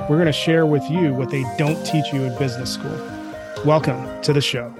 We're going to share with you what they don't teach you in business school. Welcome to the show.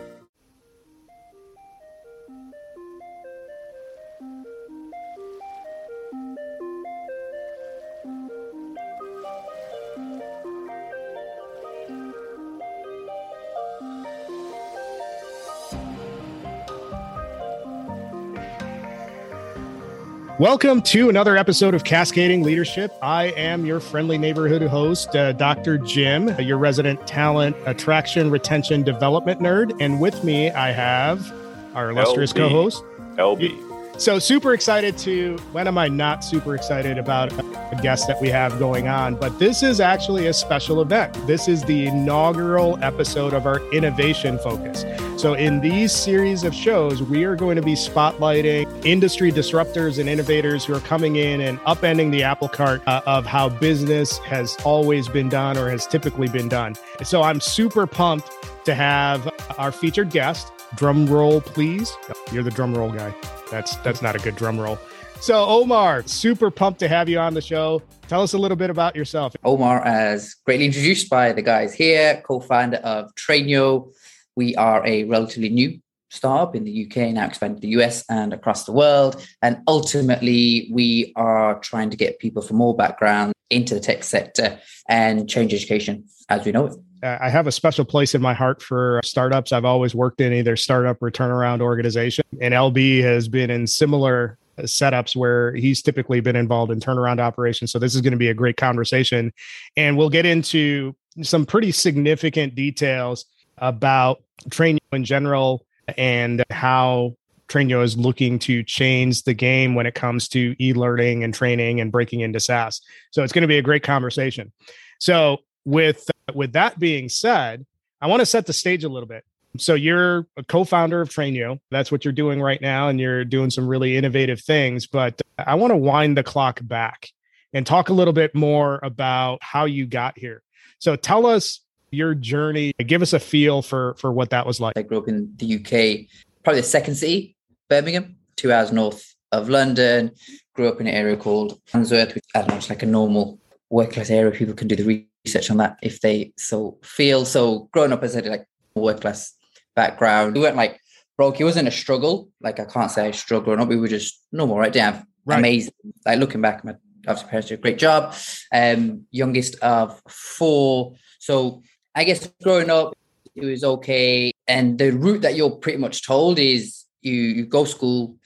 Welcome to another episode of Cascading Leadership. I am your friendly neighborhood host, uh, Dr. Jim, your resident talent attraction, retention, development nerd. And with me, I have our illustrious co host, LB. So, super excited to, when am I not super excited about a guest that we have going on? But this is actually a special event. This is the inaugural episode of our innovation focus. So, in these series of shows, we are going to be spotlighting industry disruptors and innovators who are coming in and upending the apple cart uh, of how business has always been done or has typically been done. So, I'm super pumped to have our featured guest. Drum roll, please. You're the drum roll guy. That's that's not a good drum roll. So Omar, super pumped to have you on the show. Tell us a little bit about yourself. Omar, as greatly introduced by the guys here, co-founder of TrainYo. We are a relatively new startup in the UK, now expanded to the US and across the world. And ultimately, we are trying to get people from all backgrounds into the tech sector and change education as we know it. Uh, I have a special place in my heart for startups. I've always worked in either startup or turnaround organization, and LB has been in similar uh, setups where he's typically been involved in turnaround operations. So this is going to be a great conversation, and we'll get into some pretty significant details about TrainYo in general and how TrainYo is looking to change the game when it comes to e-learning and training and breaking into SaaS. So it's going to be a great conversation. So with with that being said, I want to set the stage a little bit. So you're a co-founder of TrainYo. That's what you're doing right now, and you're doing some really innovative things. But I want to wind the clock back and talk a little bit more about how you got here. So tell us your journey. Give us a feel for for what that was like. I grew up in the UK, probably the second city, Birmingham, two hours north of London. Grew up in an area called Handsworth, which I don't know, it's like a normal work class area. People can do the research on that if they so feel. So growing up as a like work class background, we weren't like broke. It wasn't a struggle. Like I can't say I struggled or not. We were just normal, right? Damn, right. amazing. Like looking back, my obviously parents did a great job. Um, youngest of four. So I guess growing up, it was okay. And the route that you're pretty much told is you you go school,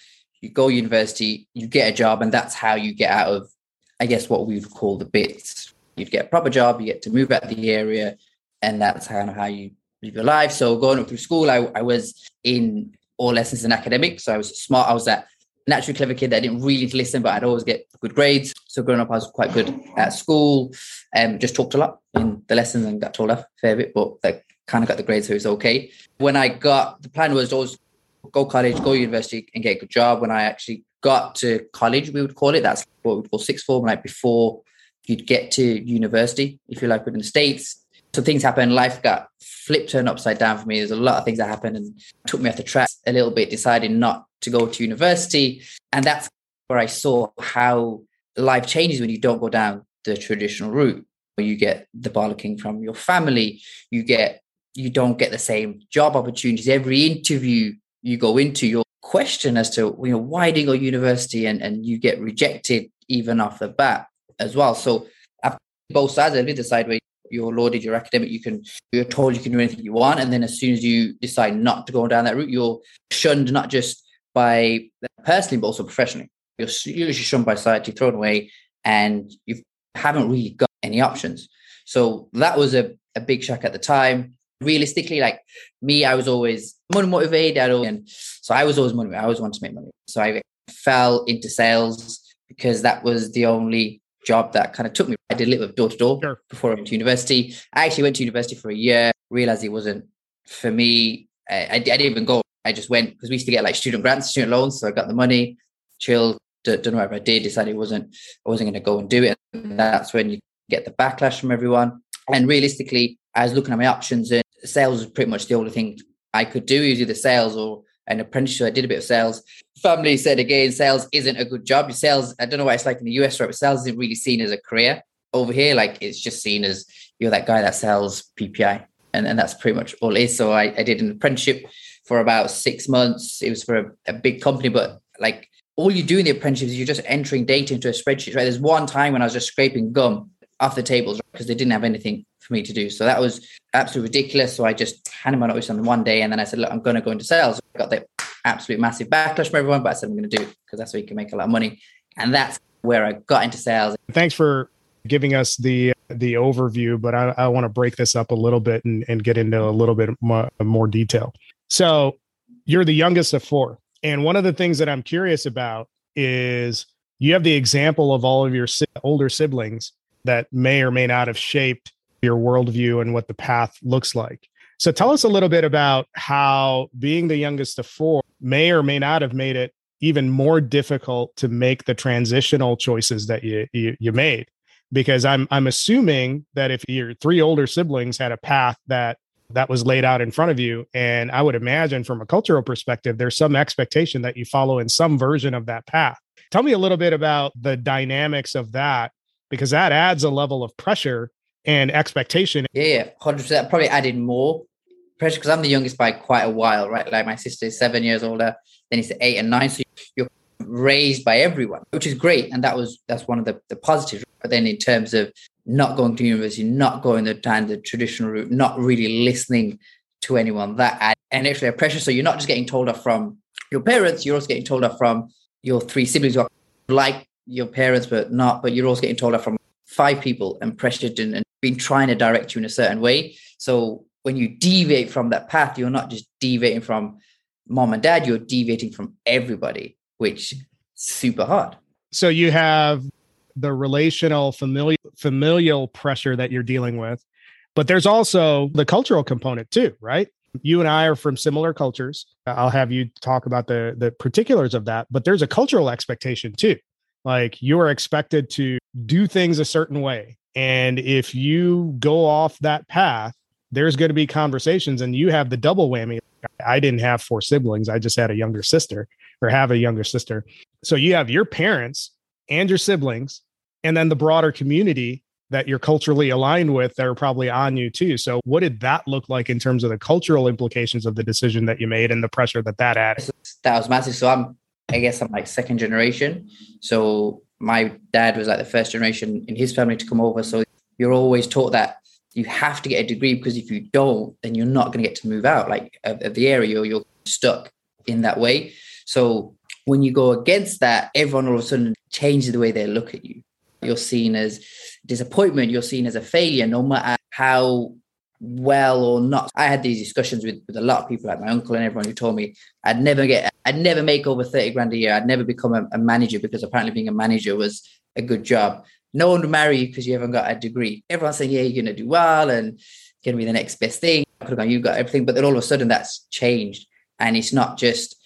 you go university, you get a job, and that's how you get out of, I guess, what we would call the bits you'd get a proper job, you get to move out the area, and that's kind of how you live your life. So going up through school, I, I was in all lessons in academics. So I was smart. I was that naturally clever kid that didn't really listen, but I'd always get good grades. So growing up, I was quite good at school and um, just talked a lot in the lessons and got told off a fair bit, but like kind of got the grades, so it was okay. When I got the plan was always go college, go university, and get a good job. When I actually got to college, we would call it. That's what we call sixth form, like before you'd get to university, if you like, within the States. So things happened, life got flipped turned upside down for me. There's a lot of things that happened and took me off the track a little bit, deciding not to go to university. And that's where I saw how life changes when you don't go down the traditional route. Where you get the bollocking from your family, you get you don't get the same job opportunities. Every interview you go into, your question as to you know why did you go university and, and you get rejected even off the bat as well. So both sides, be the side where you're loaded, you're academic, you can you're told you can do anything you want, and then as soon as you decide not to go down that route, you're shunned not just by personally but also professionally. You're usually shunned by society, thrown away, and you haven't really got any options. So that was a, a big shock at the time. Realistically, like me, I was always money motivated, and so I was always money. I always wanted to make money. So I fell into sales because that was the only job that kind of took me. I did a little bit door to door before I went to university. I actually went to university for a year, realized it wasn't for me. I, I, I didn't even go. I just went because we used to get like student grants, student loans. So I got the money, chilled, don't know what I did, decided it wasn't, I wasn't going to go and do it. And that's when you get the backlash from everyone. And realistically, I was looking at my options and sales was pretty much the only thing I could do. Is either sales or an apprenticeship. I did a bit of sales. Family said again, sales isn't a good job. Sales, I don't know why it's like in the US, right? But sales isn't really seen as a career over here. Like it's just seen as you're that guy that sells PPI. And, and that's pretty much all it is. So I, I did an apprenticeship for about six months. It was for a, a big company, but like all you do in the apprenticeship is you're just entering data into a spreadsheet, right? There's one time when I was just scraping gum off the tables because they didn't have anything for me to do. So that was absolutely ridiculous. So I just handed my notice on one day and then I said, look, I'm going to go into sales. I got the absolute massive backlash from everyone, but I said, I'm going to do it because that's where you can make a lot of money. And that's where I got into sales. Thanks for giving us the the overview, but I, I want to break this up a little bit and, and get into a little bit more, more detail. So you're the youngest of four. And one of the things that I'm curious about is you have the example of all of your older siblings that may or may not have shaped your worldview and what the path looks like. So tell us a little bit about how being the youngest of four may or may not have made it even more difficult to make the transitional choices that you, you, you made. Because I'm I'm assuming that if your three older siblings had a path that that was laid out in front of you, and I would imagine from a cultural perspective, there's some expectation that you follow in some version of that path. Tell me a little bit about the dynamics of that, because that adds a level of pressure and expectation. Yeah, hundred percent. Probably added more pressure because I'm the youngest by quite a while, right? Like my sister is seven years older, then it's eight and nine. So you're raised by everyone, which is great, and that was that's one of the the positives. But then in terms of not going to university, not going the down the traditional route, not really listening to anyone, that add an extra pressure. So you're not just getting told off from your parents, you're also getting told off from your three siblings who are like your parents, but not. But you're also getting told off from five people and pressured and, and been trying to direct you in a certain way. So when you deviate from that path, you're not just deviating from mom and dad, you're deviating from everybody, which super hard. So you have the relational familial familial pressure that you're dealing with, but there's also the cultural component too, right? You and I are from similar cultures. I'll have you talk about the the particulars of that, but there's a cultural expectation too. Like you are expected to do things a certain way and if you go off that path, there's going to be conversations, and you have the double whammy. I didn't have four siblings, I just had a younger sister or have a younger sister. So you have your parents and your siblings, and then the broader community that you're culturally aligned with that are probably on you too. So, what did that look like in terms of the cultural implications of the decision that you made and the pressure that that added? That was massive. So, I'm, I guess, I'm like second generation. So, my dad was like the first generation in his family to come over. So you're always taught that you have to get a degree because if you don't, then you're not going to get to move out like of, of the area. You're, you're stuck in that way. So when you go against that, everyone all of a sudden changes the way they look at you. You're seen as disappointment. You're seen as a failure, no matter how well or not. I had these discussions with, with a lot of people, like my uncle and everyone who told me I'd never get, I'd never make over 30 grand a year. I'd never become a, a manager because apparently being a manager was a good job. No one would marry you because you haven't got a degree. Everyone's saying, yeah, you're going to do well and going to be the next best thing. You've got everything. But then all of a sudden that's changed. And it's not just,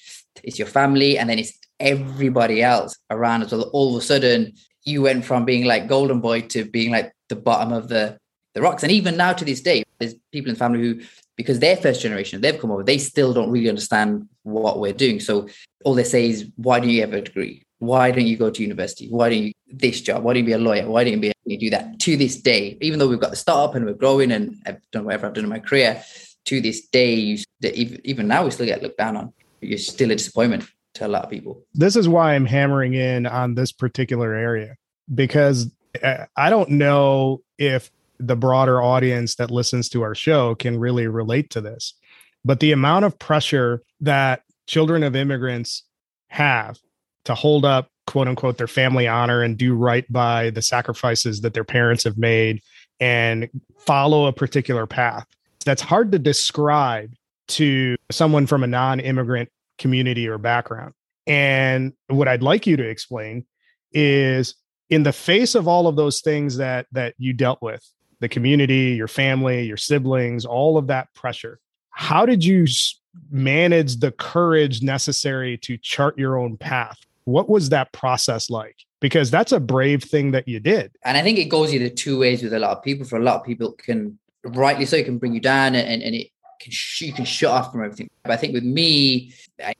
it's your family and then it's everybody else around as well. All of a sudden you went from being like golden boy to being like the bottom of the the rocks. And even now to this day, there's people in the family who, because they're first generation, they've come over, they still don't really understand what we're doing. So all they say is, why do you have a degree? Why don't you go to university? Why don't you this job? Why don't you be a lawyer? Why don't you you do that? To this day, even though we've got the startup and we're growing and I've done whatever I've done in my career, to this day, you, even now we still get looked down on. You're still a disappointment to a lot of people. This is why I'm hammering in on this particular area because uh, I don't know if the broader audience that listens to our show can really relate to this. But the amount of pressure that children of immigrants have to hold up, quote unquote, their family honor and do right by the sacrifices that their parents have made and follow a particular path. That's hard to describe to someone from a non immigrant community or background. And what I'd like you to explain is in the face of all of those things that that you dealt with, the community, your family, your siblings, all of that pressure, how did you manage the courage necessary to chart your own path? What was that process like? Because that's a brave thing that you did. And I think it goes either two ways with a lot of people. For a lot of people, can rightly so, it can bring you down and, and it can you can shut off from everything. But I think with me,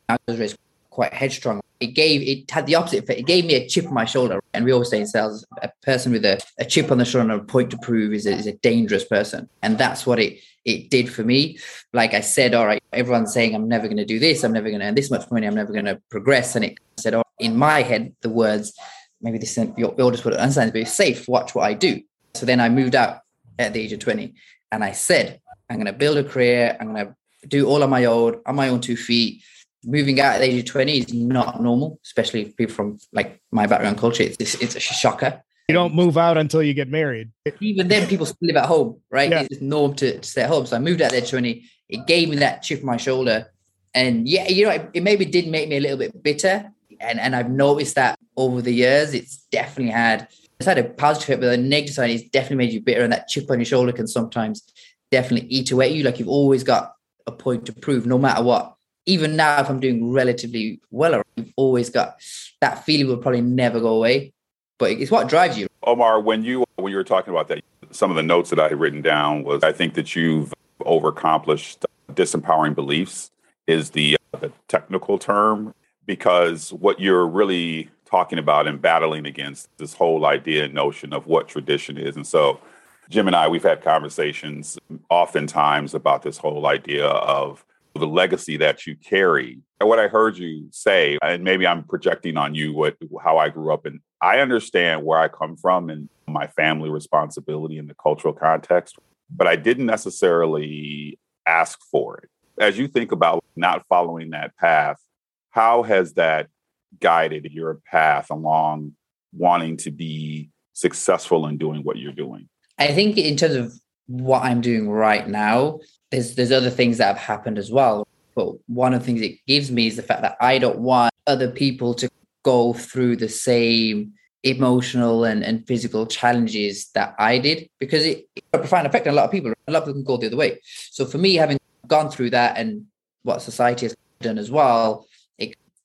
I was raised quite headstrong. It gave it had the opposite effect. It gave me a chip on my shoulder. And we always say in sales, a person with a, a chip on the shoulder and a point to prove is a, is a dangerous person. And that's what it it did for me. Like I said, all right, everyone's saying I'm never going to do this, I'm never going to earn this much money, I'm never going to progress. And it said, oh, in my head, the words, maybe this your eldest would understand, but it's safe, watch what I do. So then I moved out at the age of 20 and I said, I'm going to build a career, I'm going to do all on my own, on my own two feet. Moving out at the age of 20 is not normal, especially people from like my background culture. It's, it's a shocker. You don't move out until you get married. Even then, people still live at home, right? Yeah. It's norm to, to stay at home. So I moved out there 20. It gave me that chip on my shoulder. And yeah, you know, it, it maybe did make me a little bit bitter. And, and I've noticed that over the years, it's definitely had it's had a positive effect, but the negative side is definitely made you bitter. And that chip on your shoulder can sometimes definitely eat away at you. Like you've always got a point to prove, no matter what. Even now, if I'm doing relatively well, you've always got that feeling will probably never go away but it's what drives you. Omar, when you when you were talking about that, some of the notes that I had written down was I think that you've overaccomplished disempowering beliefs is the, uh, the technical term because what you're really talking about and battling against this whole idea and notion of what tradition is. And so Jim and I, we've had conversations oftentimes about this whole idea of the legacy that you carry. And what I heard you say, and maybe I'm projecting on you what how I grew up and I understand where I come from and my family responsibility in the cultural context, but I didn't necessarily ask for it. As you think about not following that path, how has that guided your path along wanting to be successful in doing what you're doing? I think in terms of what I'm doing right now, there's there's other things that have happened as well. But one of the things it gives me is the fact that I don't want other people to go through the same emotional and, and physical challenges that I did because it, it a profound effect on a lot of people. A lot of people can go the other way. So for me, having gone through that and what society has done as well,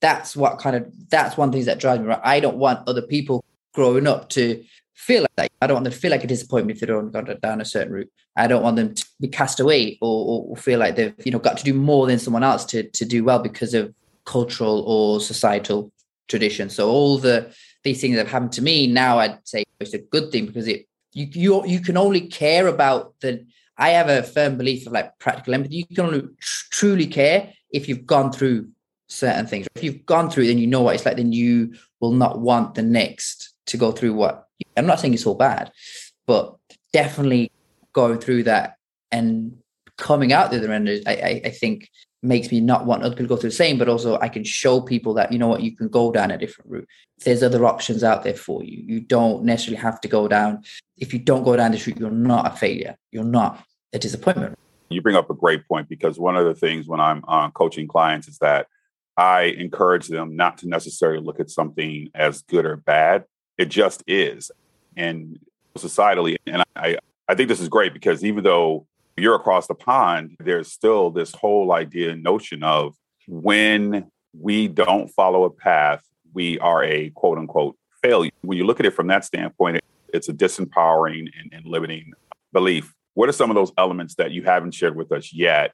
that's what kind of that's one thing that drives me. Right? I don't want other people growing up to feel like that. I don't want them to feel like a disappointment if they don't go down a certain route. I don't want them to be cast away or, or feel like they've you know got to do more than someone else to to do well because of cultural or societal tradition. So all the these things that have happened to me now, I'd say it's a good thing because it you you you can only care about the. I have a firm belief of like practical empathy. You can only tr- truly care if you've gone through certain things. If you've gone through, then you know what it's like. Then you will not want the next to go through what. I'm not saying it's all bad, but definitely going through that and coming out the other end. I, I, I think makes me not want other people to go through the same, but also I can show people that, you know what, you can go down a different route. There's other options out there for you. You don't necessarily have to go down. If you don't go down this route, you're not a failure. You're not a disappointment. You bring up a great point because one of the things when I'm uh, coaching clients is that I encourage them not to necessarily look at something as good or bad. It just is. And societally, and I, I think this is great because even though you're across the pond, there's still this whole idea notion of when we don't follow a path, we are a quote unquote failure. When you look at it from that standpoint, it's a disempowering and, and limiting belief. What are some of those elements that you haven't shared with us yet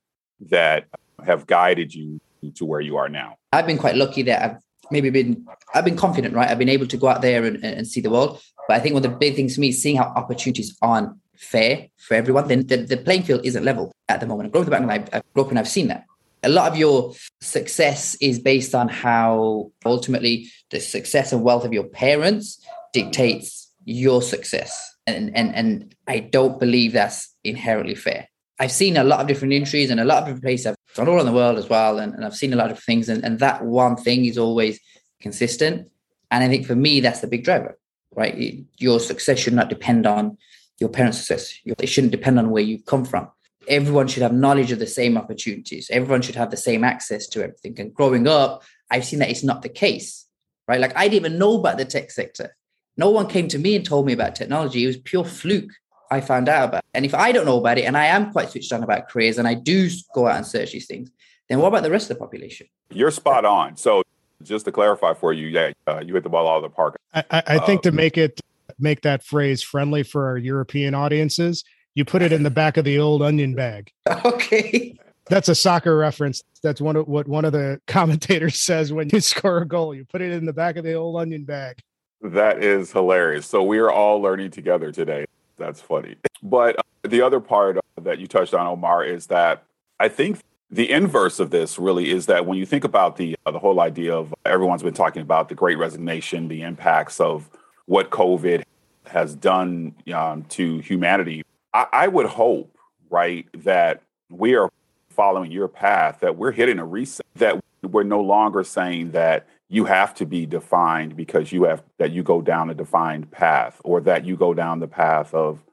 that have guided you to where you are now? I've been quite lucky that I've maybe been I've been confident, right? I've been able to go out there and, and see the world. But I think one of the big things for me is seeing how opportunities aren't fair for everyone, then the, the playing field isn't level at the moment. Growth background, I've, I've grown up and I've seen that. A lot of your success is based on how ultimately the success and wealth of your parents dictates your success. And, and, and I don't believe that's inherently fair. I've seen a lot of different industries and a lot of different places. I've all around the world as well. And, and I've seen a lot of things. And, and that one thing is always consistent. And I think for me, that's the big driver, right? Your success should not depend on your parents' success. It shouldn't depend on where you've come from. Everyone should have knowledge of the same opportunities. Everyone should have the same access to everything. And growing up, I've seen that it's not the case, right? Like I didn't even know about the tech sector No one came to me and told me about technology. It was pure fluke. I found out about. And if I don't know about it, and I am quite switched on about careers, and I do go out and search these things, then what about the rest of the population? You're spot on. So just to clarify for you, yeah, uh, you hit the ball out of the park. I, I think to um, make it make that phrase friendly for our European audiences, you put it in the back of the old onion bag. Okay. That's a soccer reference. That's one of what one of the commentators says when you score a goal. You put it in the back of the old onion bag. That is hilarious. So we are all learning together today. That's funny. But uh, the other part that you touched on, Omar, is that I think the inverse of this really is that when you think about the uh, the whole idea of everyone's been talking about the Great Resignation, the impacts of what COVID has done um, to humanity, I, I would hope, right, that we are following your path, that we're hitting a reset, that we're no longer saying that you have to be defined because you have that you go down a defined path or that you go down the path of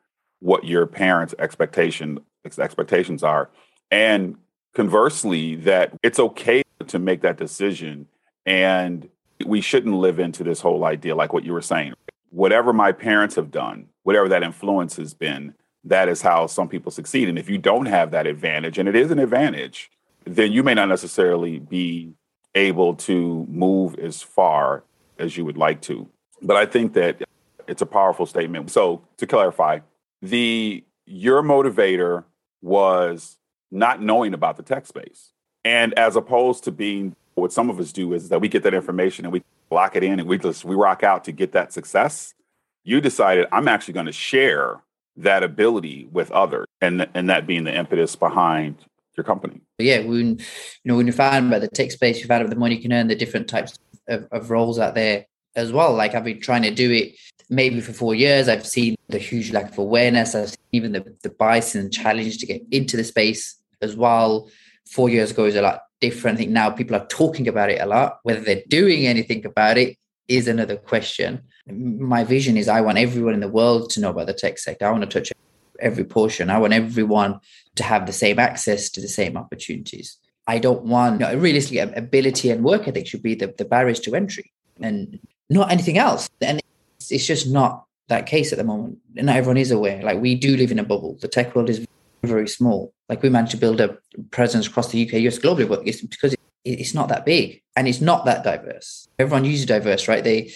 what your parents expectation expectations are. And conversely that it's okay to make that decision and we shouldn't live into this whole idea like what you were saying. Whatever my parents have done whatever that influence has been that is how some people succeed. And if you don't have that advantage and it is an advantage then you may not necessarily be able to move as far as you would like to. But I think that it's a powerful statement. So to clarify, the your motivator was not knowing about the tech space. And as opposed to being what some of us do is that we get that information and we lock it in and we just we rock out to get that success. You decided I'm actually going to share that ability with others and and that being the impetus behind your company. Yeah, when you know when you find about the tech space, you find out the money you can earn, the different types of, of roles out there as well. Like I've been trying to do it maybe for four years. I've seen the huge lack of awareness. I've seen even the, the bias and challenge to get into the space as well. Four years ago is a lot different. I think now people are talking about it a lot. Whether they're doing anything about it is another question. My vision is I want everyone in the world to know about the tech sector. I want to touch every portion. I want everyone to have the same access to the same opportunities. I don't want you know, realistically ability and work ethic should be the, the barriers to entry and not anything else. And it's, it's just not that case at the moment. And not everyone is aware. Like we do live in a bubble. The tech world is very small. Like we managed to build a presence across the UK, US globally, but it's because it, it's not that big and it's not that diverse. Everyone uses diverse, right? They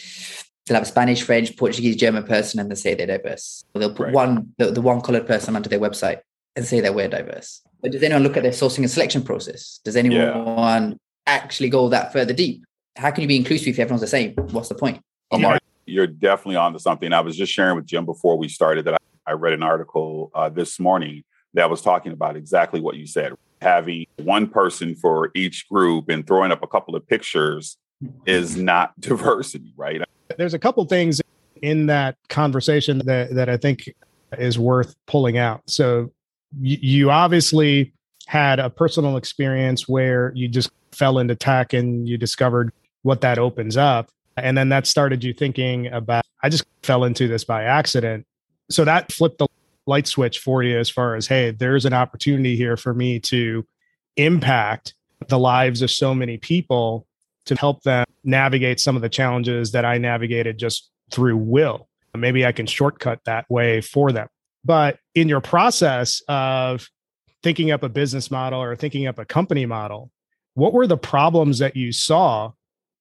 they'll have a Spanish, French, Portuguese, German person, and they say they're diverse. Or they'll put right. one the, the one colored person onto their website and say that we're diverse. But does anyone look at their sourcing and selection process? Does anyone yeah. actually go that further deep? How can you be inclusive if everyone's the same? What's the point? Omar, you're definitely on to something. I was just sharing with Jim before we started that I, I read an article uh, this morning that was talking about exactly what you said. Having one person for each group and throwing up a couple of pictures is not diversity, right? There's a couple things in that conversation that, that I think is worth pulling out. So you, obviously had a personal experience where you just fell into tech and you discovered what that opens up. And then that started you thinking about, I just fell into this by accident. So that flipped the light switch for you as far as, hey, there's an opportunity here for me to impact the lives of so many people to help them navigate some of the challenges that I navigated just through will. Maybe I can shortcut that way for them. But in your process of thinking up a business model or thinking up a company model, what were the problems that you saw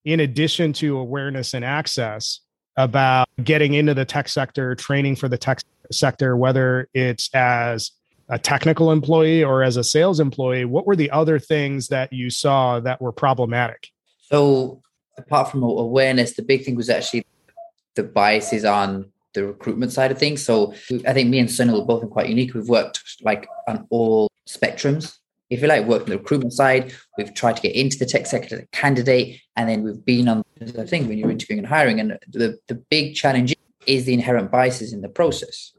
in addition to awareness and access about getting into the tech sector, training for the tech sector, whether it's as a technical employee or as a sales employee? What were the other things that you saw that were problematic? So, apart from awareness, the big thing was actually the biases on the recruitment side of things. So I think me and Sunil are both quite unique. We've worked like on all spectrums. If you like, worked on the recruitment side, we've tried to get into the tech sector as a candidate, and then we've been on the thing when you're interviewing and hiring. And the, the big challenge is the inherent biases in the process.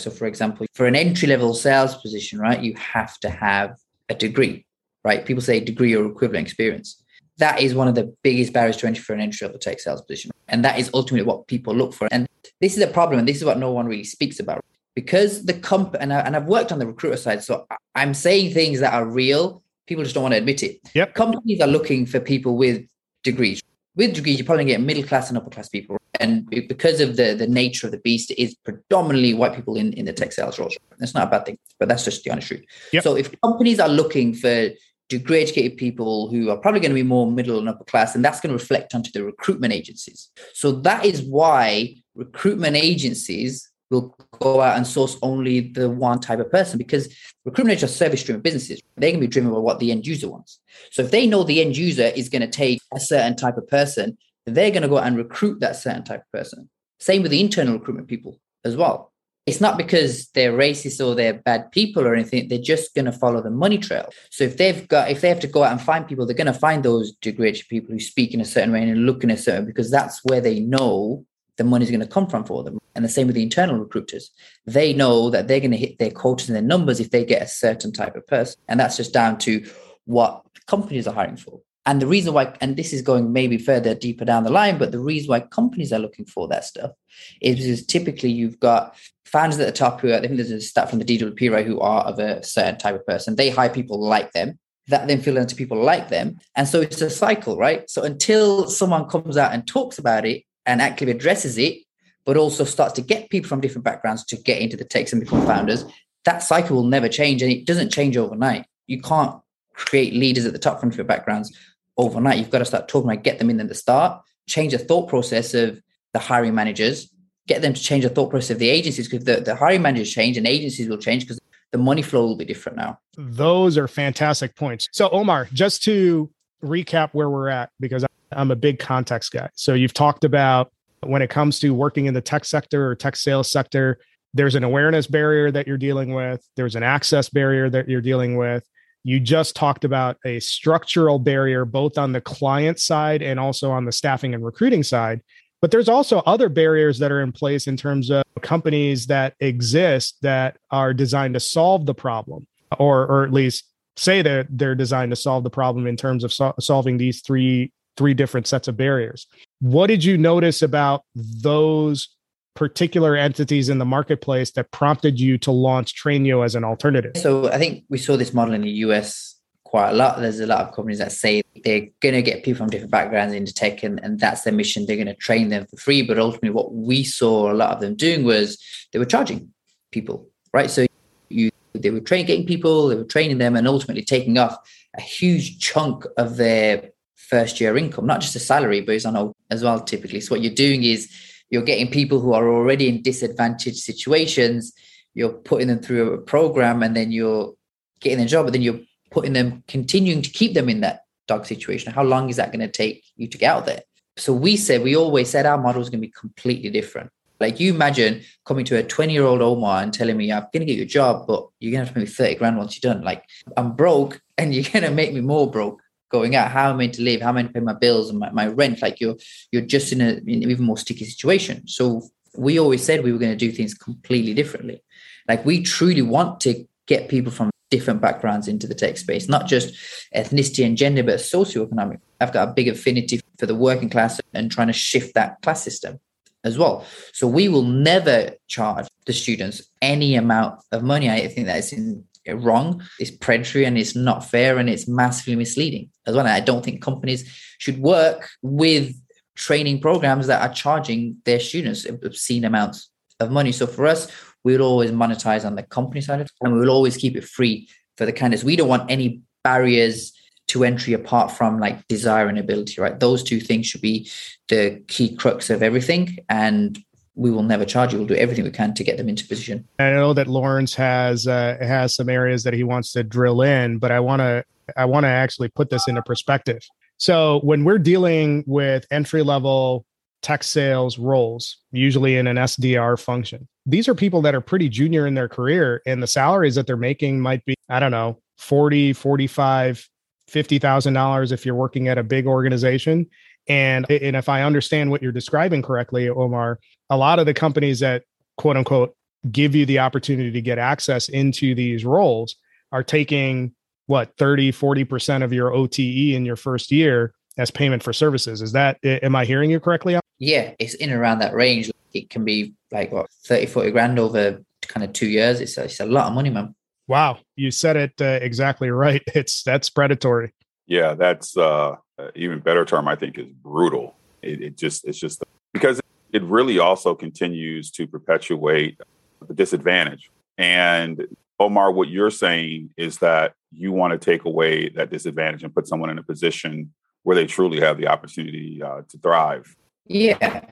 So, for example, for an entry level sales position, right, you have to have a degree, right? People say degree or equivalent experience that is one of the biggest barriers to entry for an entry level tech sales position. And that is ultimately what people look for. And this is a problem. And this is what no one really speaks about. Because the comp and, I, and I've worked on the recruiter side, so I'm saying things that are real. People just don't want to admit it. Yep. Companies are looking for people with degrees. with degrees, you're probably getting middle class and upper class people. And because of the, the nature of the beast, it is predominantly white people in, in the tech sales roles. That's not a bad thing, but that's just the honest truth. Yep. So if companies are looking for degree educated people who are probably going to be more middle and upper class, and that's going to reflect onto the recruitment agencies. So that is why recruitment agencies will go out and source only the one type of person because recruitment agents are service driven businesses. They can be driven by what the end user wants. So if they know the end user is going to take a certain type of person, they're going to go and recruit that certain type of person. Same with the internal recruitment people as well it's not because they're racist or they're bad people or anything. They're just going to follow the money trail. So if they've got, if they have to go out and find people, they're going to find those degree people who speak in a certain way and look in a certain because that's where they know the money's going to come from for them. And the same with the internal recruiters. They know that they're going to hit their quotas and their numbers if they get a certain type of person. And that's just down to what companies are hiring for. And the reason why, and this is going maybe further deeper down the line, but the reason why companies are looking for that stuff is because typically you've got founders at the top who are, I think there's a stat from the DWP, right, who are of a certain type of person. They hire people like them that then fill into people like them. And so it's a cycle, right? So until someone comes out and talks about it and actively addresses it, but also starts to get people from different backgrounds to get into the techs and become founders, that cycle will never change. And it doesn't change overnight. You can't create leaders at the top from different backgrounds overnight. You've got to start talking about get them in at the start, change the thought process of the hiring managers, get them to change the thought process of the agencies because the, the hiring managers change and agencies will change because the money flow will be different now. Those are fantastic points. So, Omar, just to recap where we're at, because I'm a big context guy. So, you've talked about when it comes to working in the tech sector or tech sales sector, there's an awareness barrier that you're dealing with, there's an access barrier that you're dealing with. You just talked about a structural barrier, both on the client side and also on the staffing and recruiting side. But there's also other barriers that are in place in terms of companies that exist that are designed to solve the problem, or or at least say that they're designed to solve the problem in terms of so- solving these three three different sets of barriers. What did you notice about those particular entities in the marketplace that prompted you to launch TrainYo as an alternative? So I think we saw this model in the US quite a lot. There's a lot of companies that say they're going to get people from different backgrounds into tech and, and that's their mission. They're going to train them for free. But ultimately, what we saw a lot of them doing was they were charging people, right? So you they were training getting people, they were training them and ultimately taking off a huge chunk of their first year income, not just a salary, but it's on as well typically. So what you're doing is you're getting people who are already in disadvantaged situations, you're putting them through a program and then you're getting a job, but then you're putting them, continuing to keep them in that dog situation? How long is that going to take you to get out there? So we said, we always said our model is going to be completely different. Like you imagine coming to a 20 year old Omar and telling me, I'm going to get you a job, but you're going to have to pay me 30 grand once you're done. Like I'm broke and you're going to make me more broke going out. How am I to live? How am I to pay my bills and my, my rent? Like you're, you're just in, a, in an even more sticky situation. So we always said we were going to do things completely differently. Like we truly want to get people from different backgrounds into the tech space, not just ethnicity and gender, but socioeconomic. I've got a big affinity for the working class and trying to shift that class system as well. So we will never charge the students any amount of money. I think that is in, wrong, it's predatory, and it's not fair, and it's massively misleading as well. I don't think companies should work with training programs that are charging their students obscene amounts of money. So for us, we'll always monetize on the company side of it, and we'll always keep it free for the candidates. We don't want any barriers to entry apart from like desire and ability, right? Those two things should be the key crux of everything. And we will never charge you. We'll do everything we can to get them into position. I know that Lawrence has uh, has some areas that he wants to drill in, but I want to I want to actually put this into perspective. So when we're dealing with entry level tech sales roles, usually in an SDR function. These are people that are pretty junior in their career, and the salaries that they're making might be, I don't know, 40, 45, $50,000 if you're working at a big organization. And, and if I understand what you're describing correctly, Omar, a lot of the companies that quote unquote give you the opportunity to get access into these roles are taking what 30 40% of your ote in your first year as payment for services is that am i hearing you correctly yeah, it's in around that range. It can be like what 30, 40 grand over kind of two years. It's a, it's a lot of money, man. Wow, you said it uh, exactly right. It's that's predatory. Yeah, that's uh, uh, even better term, I think, is brutal. It, it just it's just because it really also continues to perpetuate the disadvantage. And Omar, what you're saying is that you want to take away that disadvantage and put someone in a position where they truly have the opportunity uh, to thrive. Yeah,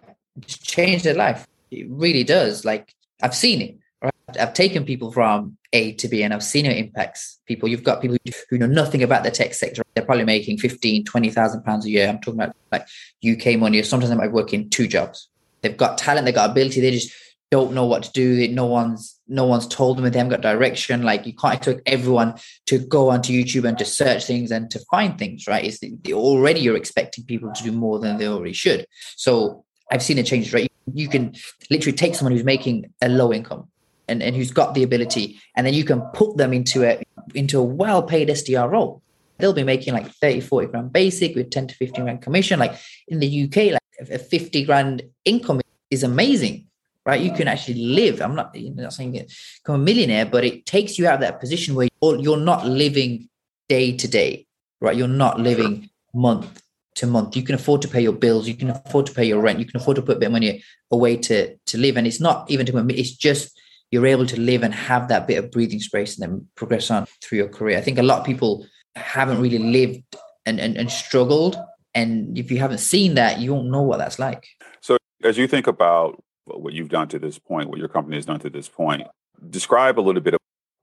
change their life. It really does. Like I've seen it. Right? I've taken people from A to B and I've seen it impacts people. You've got people who know nothing about the tech sector. They're probably making 15, 20,000 pounds a year. I'm talking about like UK money sometimes they might work in two jobs. They've got talent, they've got ability. They just don't know what to do. No one's no one's told them. They haven't got direction. Like you can't expect everyone to go onto YouTube and to search things and to find things. Right? It's already you're expecting people to do more than they already should. So I've seen a change. Right? You can literally take someone who's making a low income and, and who's got the ability, and then you can put them into a into a well paid SDR role. They'll be making like 30, 40 grand basic with 10 to 15 grand commission. Like in the UK, like a 50 grand income is amazing right? You can actually live. I'm not, I'm not saying become a millionaire, but it takes you out of that position where you're not living day to day, right? You're not living month to month. You can afford to pay your bills. You can afford to pay your rent. You can afford to put a bit of money away to to live. And it's not even to it's just you're able to live and have that bit of breathing space and then progress on through your career. I think a lot of people haven't really lived and, and, and struggled. And if you haven't seen that, you won't know what that's like. So as you think about what you've done to this point, what your company has done to this point. Describe a little bit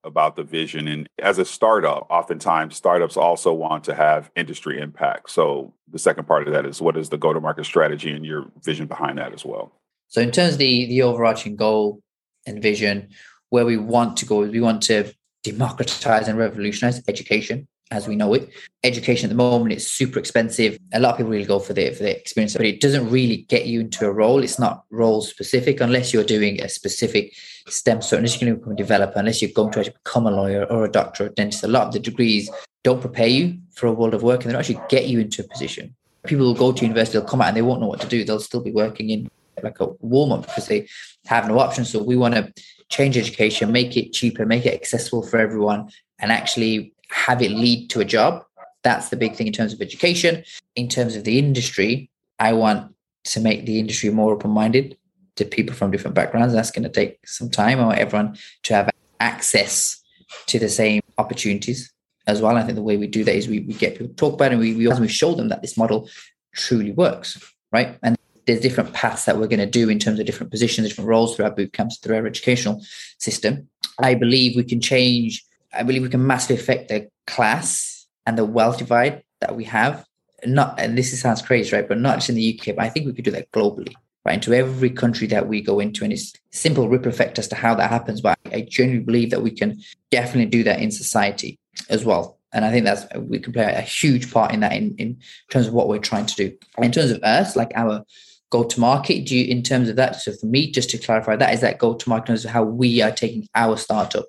about the vision. And as a startup, oftentimes startups also want to have industry impact. So the second part of that is what is the go-to-market strategy and your vision behind that as well? So in terms of the the overarching goal and vision, where we want to go is we want to democratize and revolutionize education as we know it. Education at the moment is super expensive. A lot of people really go for the for the experience, but it doesn't really get you into a role. It's not role specific unless you're doing a specific STEM So unless you're going to become a developer, unless you're going to actually become a lawyer or a doctor or a dentist. A lot of the degrees don't prepare you for a world of work and they don't actually get you into a position. People will go to university, they'll come out and they won't know what to do. They'll still be working in like a warm-up because they have no option. So we want to change education, make it cheaper, make it accessible for everyone, and actually have it lead to a job. That's the big thing in terms of education. In terms of the industry, I want to make the industry more open minded to people from different backgrounds. That's going to take some time. I want everyone to have access to the same opportunities as well. I think the way we do that is we, we get people to talk about it and we, we, we show them that this model truly works, right? And there's different paths that we're going to do in terms of different positions, different roles through our boot camps, through our educational system. I believe we can change I believe we can massively affect the class and the wealth divide that we have. Not, and this sounds crazy, right? But not just in the UK, but I think we could do that globally, right? Into every country that we go into. And it's simple ripple effect as to how that happens. But I genuinely believe that we can definitely do that in society as well. And I think that's we can play a huge part in that in, in terms of what we're trying to do. In terms of us, like our go to market, do you in terms of that? So for me, just to clarify, that is that go to market is how we are taking our startup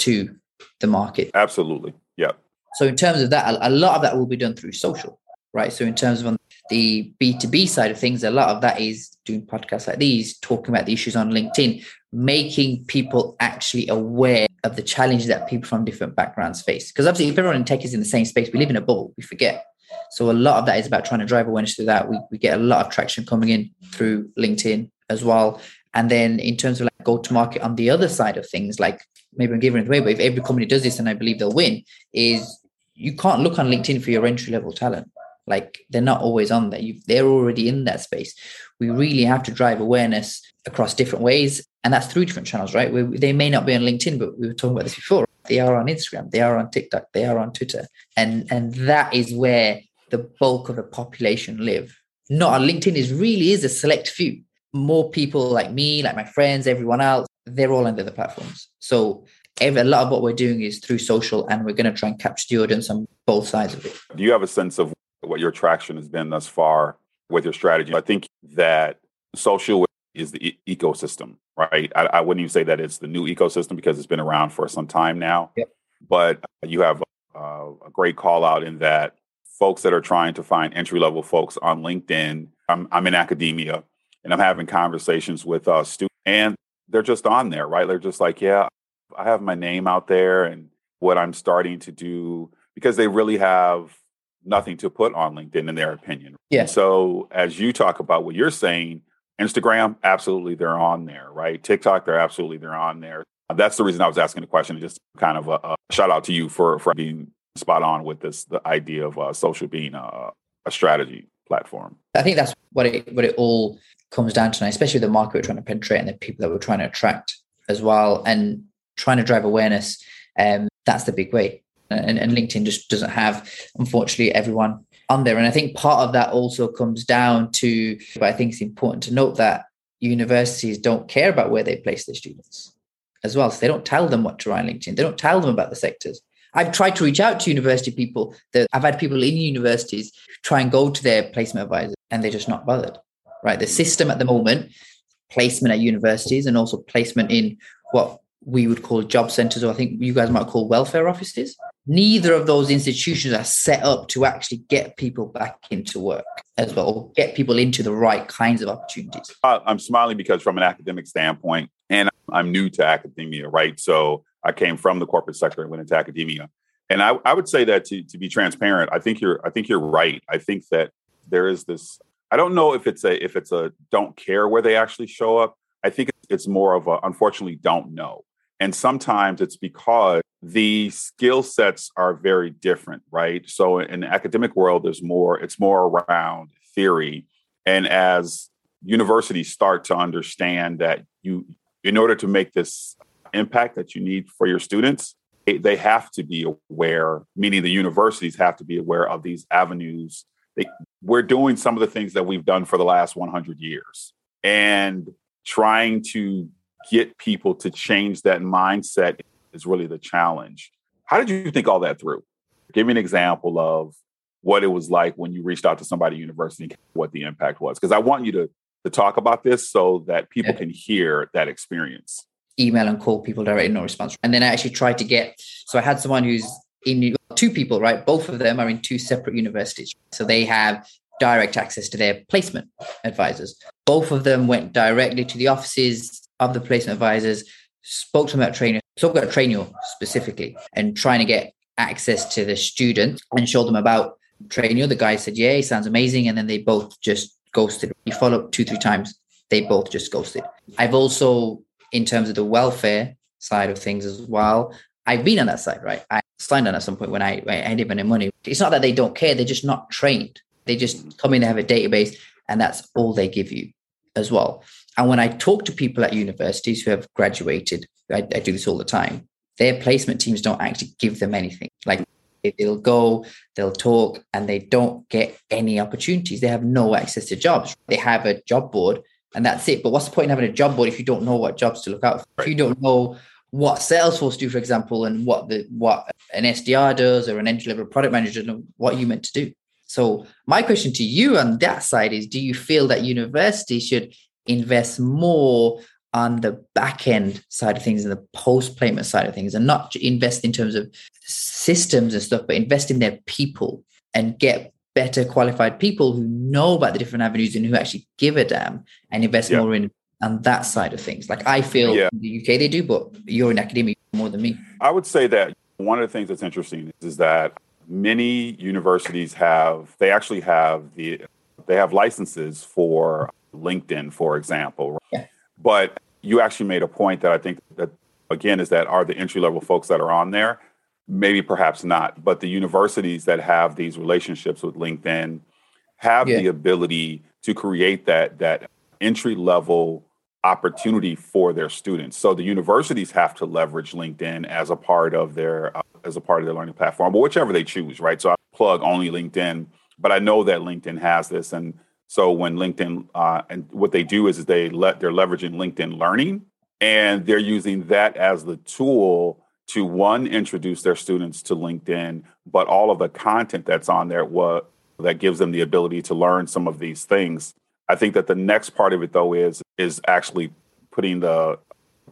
to the market. Absolutely. Yeah. So in terms of that, a, lot of that will be done through social, right? So in terms of on the B2B side of things, a lot of that is doing podcasts like these, talking about the issues on LinkedIn, making people actually aware of the challenges that people from different backgrounds face. Because obviously, if everyone in tech is in the same space, we live in a bubble, we forget. So a lot of that is about trying to drive awareness through that. We, we get a lot of traction coming in through LinkedIn as well. And then in terms of like go to market on the other side of things, like maybe I'm giving it away, but if every company does this and I believe they'll win, is you can't look on LinkedIn for your entry level talent. Like they're not always on there. You, they're already in that space. We really have to drive awareness across different ways. And that's through different channels, right? They may not be on LinkedIn, but we were talking about this before. They are on Instagram, they are on TikTok, they are on Twitter. And, and that is where the bulk of the population live. Not on LinkedIn is really is a select few. More people like me, like my friends, everyone else, they're all under the platforms. So every, a lot of what we're doing is through social, and we're going to try and capture the audience on both sides of it. Do you have a sense of what your traction has been thus far with your strategy? I think that social is the e- ecosystem, right? I, I, wouldn't even say that it's the new ecosystem because it's been around for some time now. Yep. But you have uh, a great call out in that folks that are trying to find entry level folks on LinkedIn. I'm, I'm in academia and I'm having conversations with uh, students, and they're just on there, right? They're just like, yeah, I have my name out there and what I'm starting to do because they really have nothing to put on LinkedIn in their opinion. Yeah. So as you talk about what you're saying, Instagram, absolutely they're on there, right? TikTok, they're absolutely they're on there. That's the reason I was asking the question. Just kind of a, a shout out to you for for being spot on with this the idea of uh, social being a, a strategy platform. I think that's what it what it all comes down to, especially the market we're trying to penetrate and the people that we're trying to attract as well, and trying to drive awareness. Um, that's the big way. And, and LinkedIn just doesn't have, unfortunately, everyone on there. And I think part of that also comes down to, but I think it's important to note that universities don't care about where they place their students as well. So they don't tell them what to write on LinkedIn. They don't tell them about the sectors. I've tried to reach out to university people that I've had people in universities try and go to their placement advisor and they're just not bothered. Right. The system at the moment, placement at universities and also placement in what we would call job centers, or I think you guys might call welfare offices. Neither of those institutions are set up to actually get people back into work as well, or get people into the right kinds of opportunities. I'm smiling because, from an academic standpoint, and I'm new to academia, right? So I came from the corporate sector and went into academia. And I, I would say that to, to be transparent, I think you're I think you're right. I think that there is this. I don't know if it's a if it's a don't care where they actually show up. I think it's more of a unfortunately don't know. And sometimes it's because the skill sets are very different, right? So in the academic world, there's more, it's more around theory. And as universities start to understand that you, in order to make this impact that you need for your students, they have to be aware, meaning the universities have to be aware of these avenues. They, we're doing some of the things that we've done for the last 100 years and trying to get people to change that mindset is really the challenge. How did you think all that through? Give me an example of what it was like when you reached out to somebody at university, what the impact was. Because I want you to, to talk about this so that people can hear that experience. Email and call people directly, no response. And then I actually tried to get, so I had someone who's in two people, right? Both of them are in two separate universities. So they have direct access to their placement advisors. Both of them went directly to the offices of the placement advisors, spoke to them about TrainYo, spoke about TrainYo specifically, and trying to get access to the student and show them about TrainYo. The guy said, Yeah, sounds amazing. And then they both just ghosted. You follow up two, three times, they both just ghosted. I've also, in terms of the welfare side of things as well, I've been on that side, right? I signed on at some point when I, when I didn't any money. It's not that they don't care, they're just not trained. They just come in, they have a database, and that's all they give you as well. And when I talk to people at universities who have graduated, I, I do this all the time, their placement teams don't actually give them anything. Like they'll go, they'll talk, and they don't get any opportunities. They have no access to jobs. They have a job board, and that's it. But what's the point in having a job board if you don't know what jobs to look out for? Right. If you don't know what Salesforce do, for example, and what the what an SDR does or an entry level product manager, and what you meant to do. So my question to you on that side is: Do you feel that universities should invest more on the back end side of things and the post placement side of things and not invest in terms of systems and stuff but invest in their people and get better qualified people who know about the different avenues and who actually give a damn and invest yeah. more in on that side of things like i feel yeah. in the uk they do but you're in academia more than me i would say that one of the things that's interesting is, is that many universities have they actually have the they have licenses for LinkedIn, for example. Yeah. But you actually made a point that I think that again is that are the entry level folks that are on there? Maybe perhaps not, but the universities that have these relationships with LinkedIn have yeah. the ability to create that that entry level opportunity for their students. So the universities have to leverage LinkedIn as a part of their uh, as a part of their learning platform, but whichever they choose, right? So I plug only LinkedIn, but I know that LinkedIn has this and so when LinkedIn uh, and what they do is, is they let they're leveraging LinkedIn Learning, and they're using that as the tool to one introduce their students to LinkedIn, but all of the content that's on there what that gives them the ability to learn some of these things. I think that the next part of it though is is actually putting the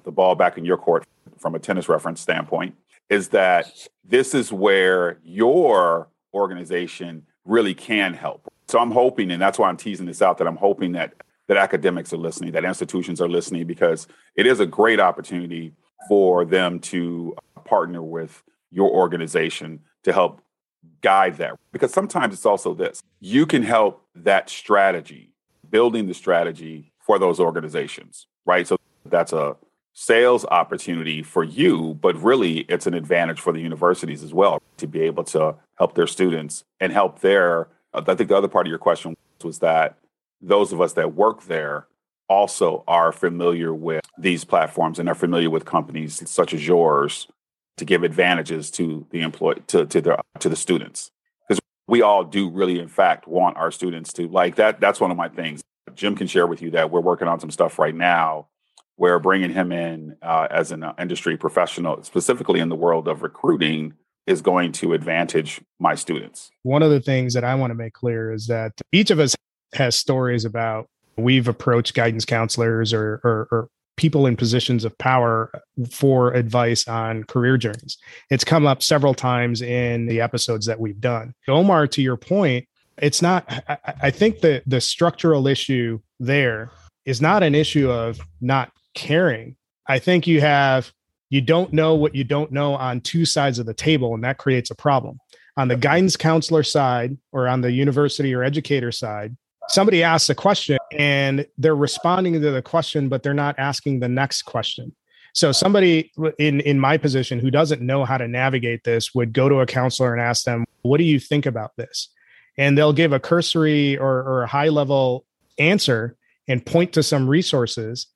the ball back in your court from a tennis reference standpoint is that this is where your organization really can help so I'm hoping, and that's why I'm teasing this out, that I'm hoping that that academics are listening, that institutions are listening, because it is a great opportunity for them to partner with your organization to help guide that. Because sometimes it's also this you can help that strategy building the strategy for those organizations right? So that's a sales opportunity for you but really it's an advantage for the universities as well to be able to help their students and help their uh, i think the other part of your question was that those of us that work there also are familiar with these platforms and are familiar with companies such as yours to give advantages to the employee to, to the to the students. Because we all do really in fact want our students to like that that's one of my things. Jim can share with you that we're working on some stuff right now. Where bringing him in uh, as an uh, industry professional specifically in the world of recruiting is going to advantage my students. One of the things that i want to make clear is that each of us has stories about we've approached guidance counselors or, or, or people in positions of power for advice on career journeys. It's come up several times in the episodes that we've done. Omar, to your point, it's not, I, I think that the structural issue there is not an issue of not caring. I think you have, you don't know what you don't know on two sides of the table, and that creates a problem. On the guidance counselor side or on the university or educator side, somebody asks a question and they're responding to the question but they're not asking the next question. So somebody in in my position who doesn't know how to navigate this would go to a counselor and ask them what do you think about this? And they'll give a cursory or, or a high level answer and point to some resources.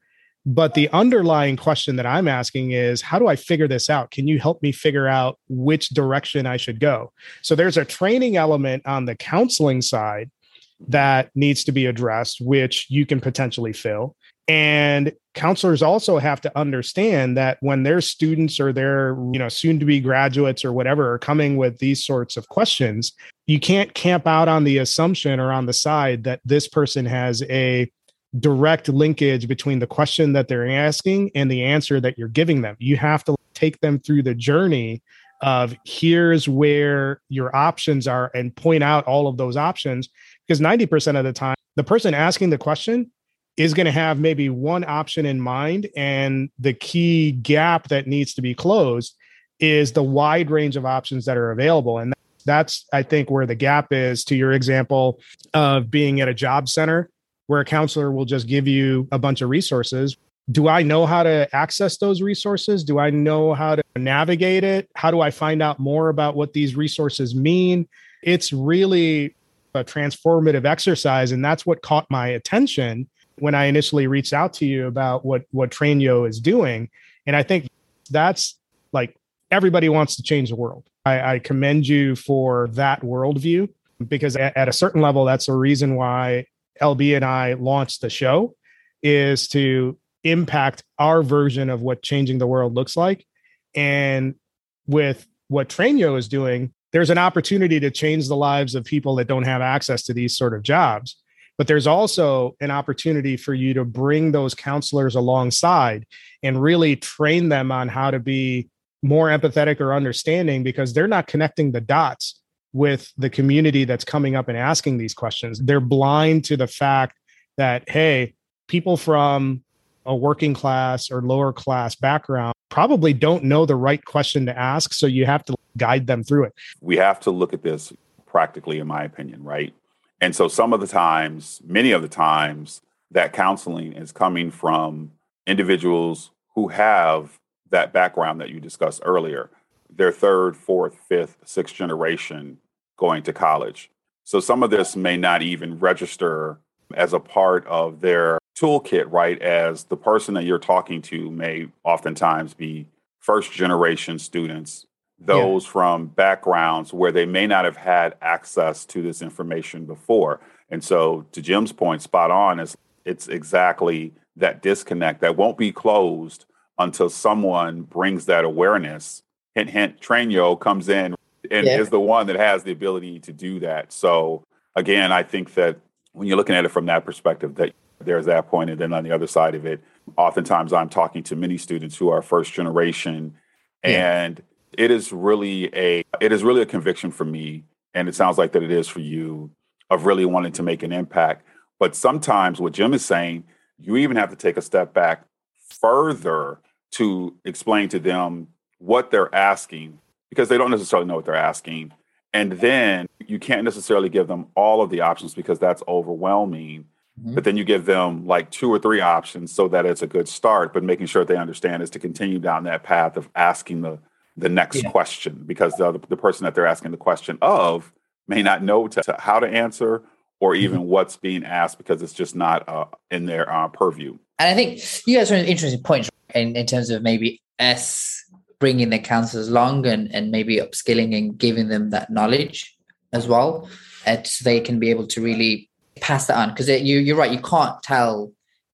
But the underlying question that i'm asking is how do i figure this out? Can you help me figure out which direction i should go? So there's a training element on the counseling side that needs to be addressed, which you can potentially fill. And counselors also have to understand that when their students or their, you know, soon to be graduates or whatever are coming with these sorts of questions, you can't camp out on the assumption or on the side that this person has a direct linkage between the question that they're asking and the answer that you're giving them. You have to take them through the journey of here's where your options are and point out all of those options because 90% of the time the person asking the question is going to have maybe one option in mind and the key gap that needs to be closed is the wide range of options that are available and that's i think where the gap is to your example of being at a job center where a counselor will just give you a bunch of resources. Do i know how to access those resources? Do i know how to navigate it? How do i find out more about what these resources mean? It's really a transformative exercise. And that's what caught my attention when I initially reached out to you about what what TrainYo is doing. And I think that's like everybody wants to change the world. I, I commend you for that worldview because at, at a certain level, that's the reason why LB and I launched the show is to impact our version of what changing the world looks like. And with what TrainYo is doing, there's an opportunity to change the lives of people that don't have access to these sort of jobs but there's also an opportunity for you to bring those counselors alongside and really train them on how to be more empathetic or understanding because they're not connecting the dots with the community that's coming up and asking these questions. They're blind to the fact that hey people from a working class or lower class background probably don't know the right question to ask. So you have to guide them through it. We have to look at this practically, in my opinion, right? And so some of the times, many of the times, that counseling is coming from individuals who have that background that you discussed earlier. Their third, fourth, fifth, sixth generation going to college. So some of this may not even register as a part of their toolkit, right? As the person that you're talking to may oftentimes be first generation students, those yeah. from backgrounds where they may not have had access to this information before. And so, to Jim's point, spot on is it's exactly that disconnect that won't be closed until someone brings that awareness. Hint, hint, TrainYo comes in and yeah. is the one that has the ability to do that. So, again, I think that when you're looking at it from that perspective, that there's that point, and then on the other side of it, oftentimes I'm talking to many students who are first generation, yeah. and it is really a it is really a conviction for me, and it sounds like that it is for you of really wanting to make an impact. But sometimes what Jim is saying, you even have to take a step back further to explain to them what they're asking because they don't necessarily know what they're asking And then you can't necessarily give them all of the options because that's overwhelming. Mm-hmm. But then you give them like two or three options so that it's a good start, but making sure they understand is to continue down that path of asking the the next yeah. question because the, the person that they're asking the question of may not know to, to how to answer or even mm-hmm. what's being asked because it's just not uh, in their uh, purview. And I think you guys are an interesting point in, in terms of maybe us bringing the counselors along and, and maybe upskilling and giving them that knowledge as well, and so they can be able to really pass that on. Because you, you're right, you can't tell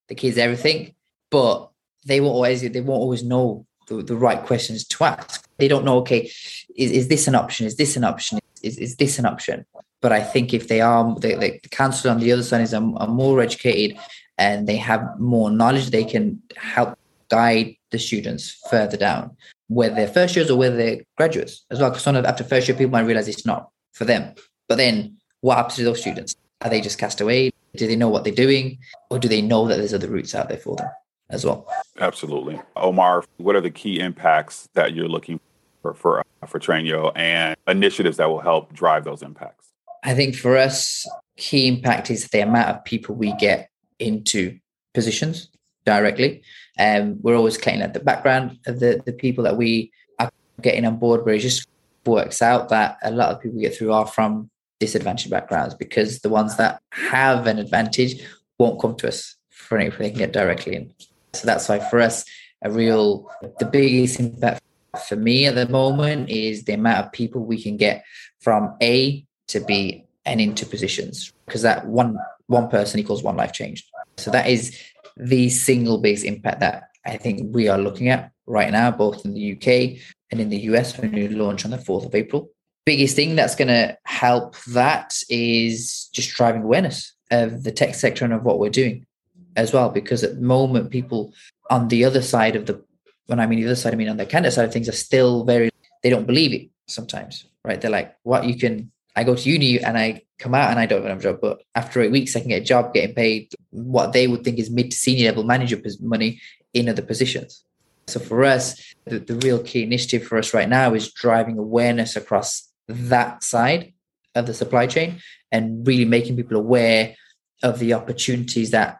the kids everything, but they won't always they won't always know the, the right questions to ask. They don't know, okay, is, is this an option? Is this an option? Is, is this an option? But I think if they are, the, the, counselor on the other side is are, are more educated and they have more knowledge, they can help guide the students further down whether they're first years or whether they're graduates as well. Because after first year, people might realize it's not for them. But then what happens to those students? Are they just cast away? Do they know what they're doing? Or do they know that there's other routes out there for them as well? Absolutely. Omar, what are the key impacts that you're looking for for, uh, for TrainYo and initiatives that will help drive those impacts? I think for us, key impact is the amount of people we get into positions directly. Um, we're always cleaning at the background of the, the people that we are getting on board, where it just works out that a lot of people we get through are from disadvantaged backgrounds because the ones that have an advantage won't come to us for anything they can get directly in. So that's why for us, a real the biggest impact for me at the moment is the amount of people we can get from A to B and into positions because that one one person equals one life changed. So that is the single biggest impact that I think we are looking at right now, both in the UK and in the US when we launch on the 4th of April. Biggest thing that's going to help that is just driving awareness of the tech sector and of what we're doing as well. Because at the moment, people on the other side of the, when I mean the other side, I mean on the candidate side of things, are still very, they don't believe it sometimes, right? They're like, what you can, I go to uni and I come out and I don't have a job, but after eight weeks, I can get a job getting paid what they would think is mid to senior level manager money in other positions. So for us, the, the real key initiative for us right now is driving awareness across that side of the supply chain and really making people aware of the opportunities that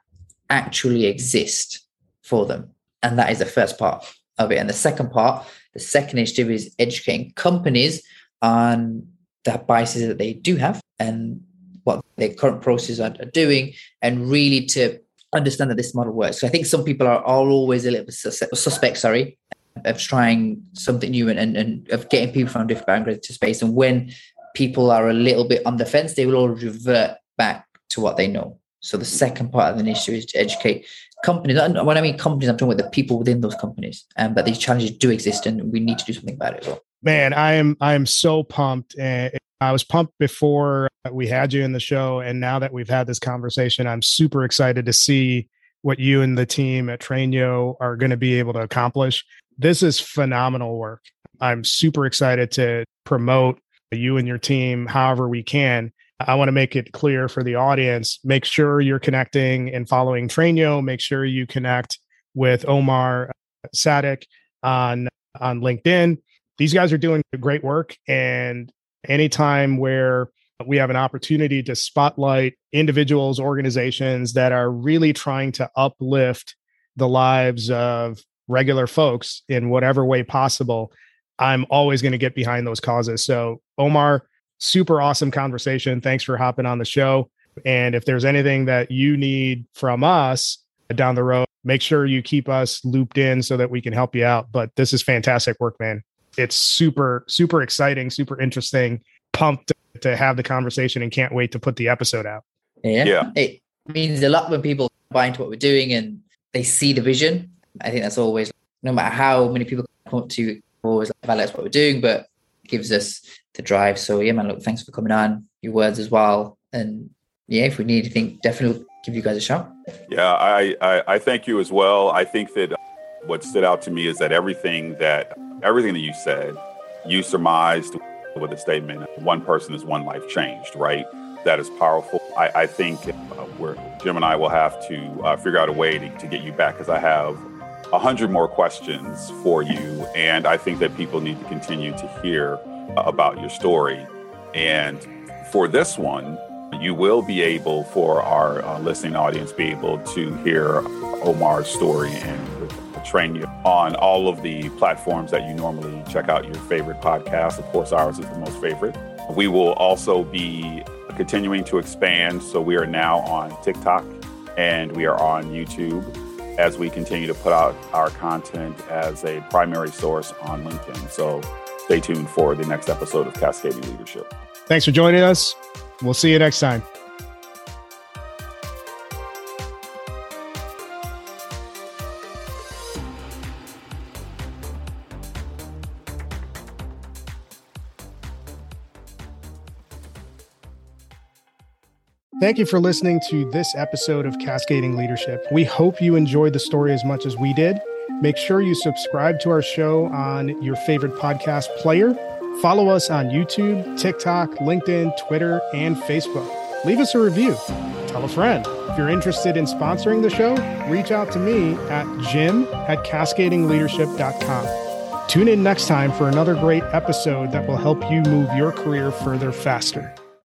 actually exist for them. And that is the first part of it. And the second part, the second initiative is educating companies on the biases that they do have and what their current processes are, doing, and really to understand that this model works. So I think some people are, are always a little bit suspect, sorry, of trying something new and, and, and of getting people from different backgrounds to space. And when people are a little bit on the fence, they will all revert back to what they know. So the second part of the issue is to educate companies. And when I mean companies, I'm talking about the people within those companies, and um, but these challenges do exist, and we need to do something about it well. Man, I am I am so pumped, and I was pumped before we had you in the show. And now that we've had this conversation, I'm super excited to see what you and the team at TrainYo are going to be able to accomplish. This is phenomenal work. I'm super excited to promote you and your team however we can. I want to make it clear for the audience make sure you're connecting and following TrainYo. Make sure you connect with Omar Sadik on, on LinkedIn. These guys are doing great work. And anytime where we have an opportunity to spotlight individuals, organizations that are really trying to uplift the lives of regular folks in whatever way possible, I'm always going to get behind those causes. So, Omar, super awesome conversation. Thanks for hopping on the show. And if there's anything that you need from us down the road, make sure you keep us looped in so that we can help you out. But this is fantastic work, man it's super super exciting, super interesting. Pumped to have the conversation and can't wait to put the episode out. Yeah, yeah. it means a lot when people buy into what we're doing and they see the vision. I think that's always no matter how many people come up to always like, validates what we're doing, but gives us the drive. So yeah, man, look, thanks for coming on. Your words as well, and yeah, if we need anything, definitely give you guys a shout. Yeah, I, I, I thank you as well. I think that what stood out to me is that everything that everything that you said, you surmised with the statement, one person is one life changed, right? That is powerful. I, I think uh, we're, Jim and I will have to uh, figure out a way to, to get you back because I have a hundred more questions for you. And I think that people need to continue to hear about your story. And for this one, you will be able, for our uh, listening audience, be able to hear Omar's story and TrainYo on all of the platforms that you normally check out your favorite podcast. Of course, ours is the most favorite. We will also be continuing to expand. So we are now on TikTok and we are on YouTube as we continue to put out our content as a primary source on LinkedIn. So stay tuned for the next episode of Cascading Leadership. Thanks for joining us. We'll see you next time. Thank you for listening to this episode of Cascading Leadership. We hope you enjoyed the story as much as we did. Make sure you subscribe to our show on your favorite podcast player. Follow us on YouTube, TikTok, LinkedIn, Twitter, and Facebook. Leave us a review. Tell a friend. If you're interested in sponsoring the show, reach out to me at jim at cascadingleadership.com. Tune in next time for another great episode that will help you move your career further faster.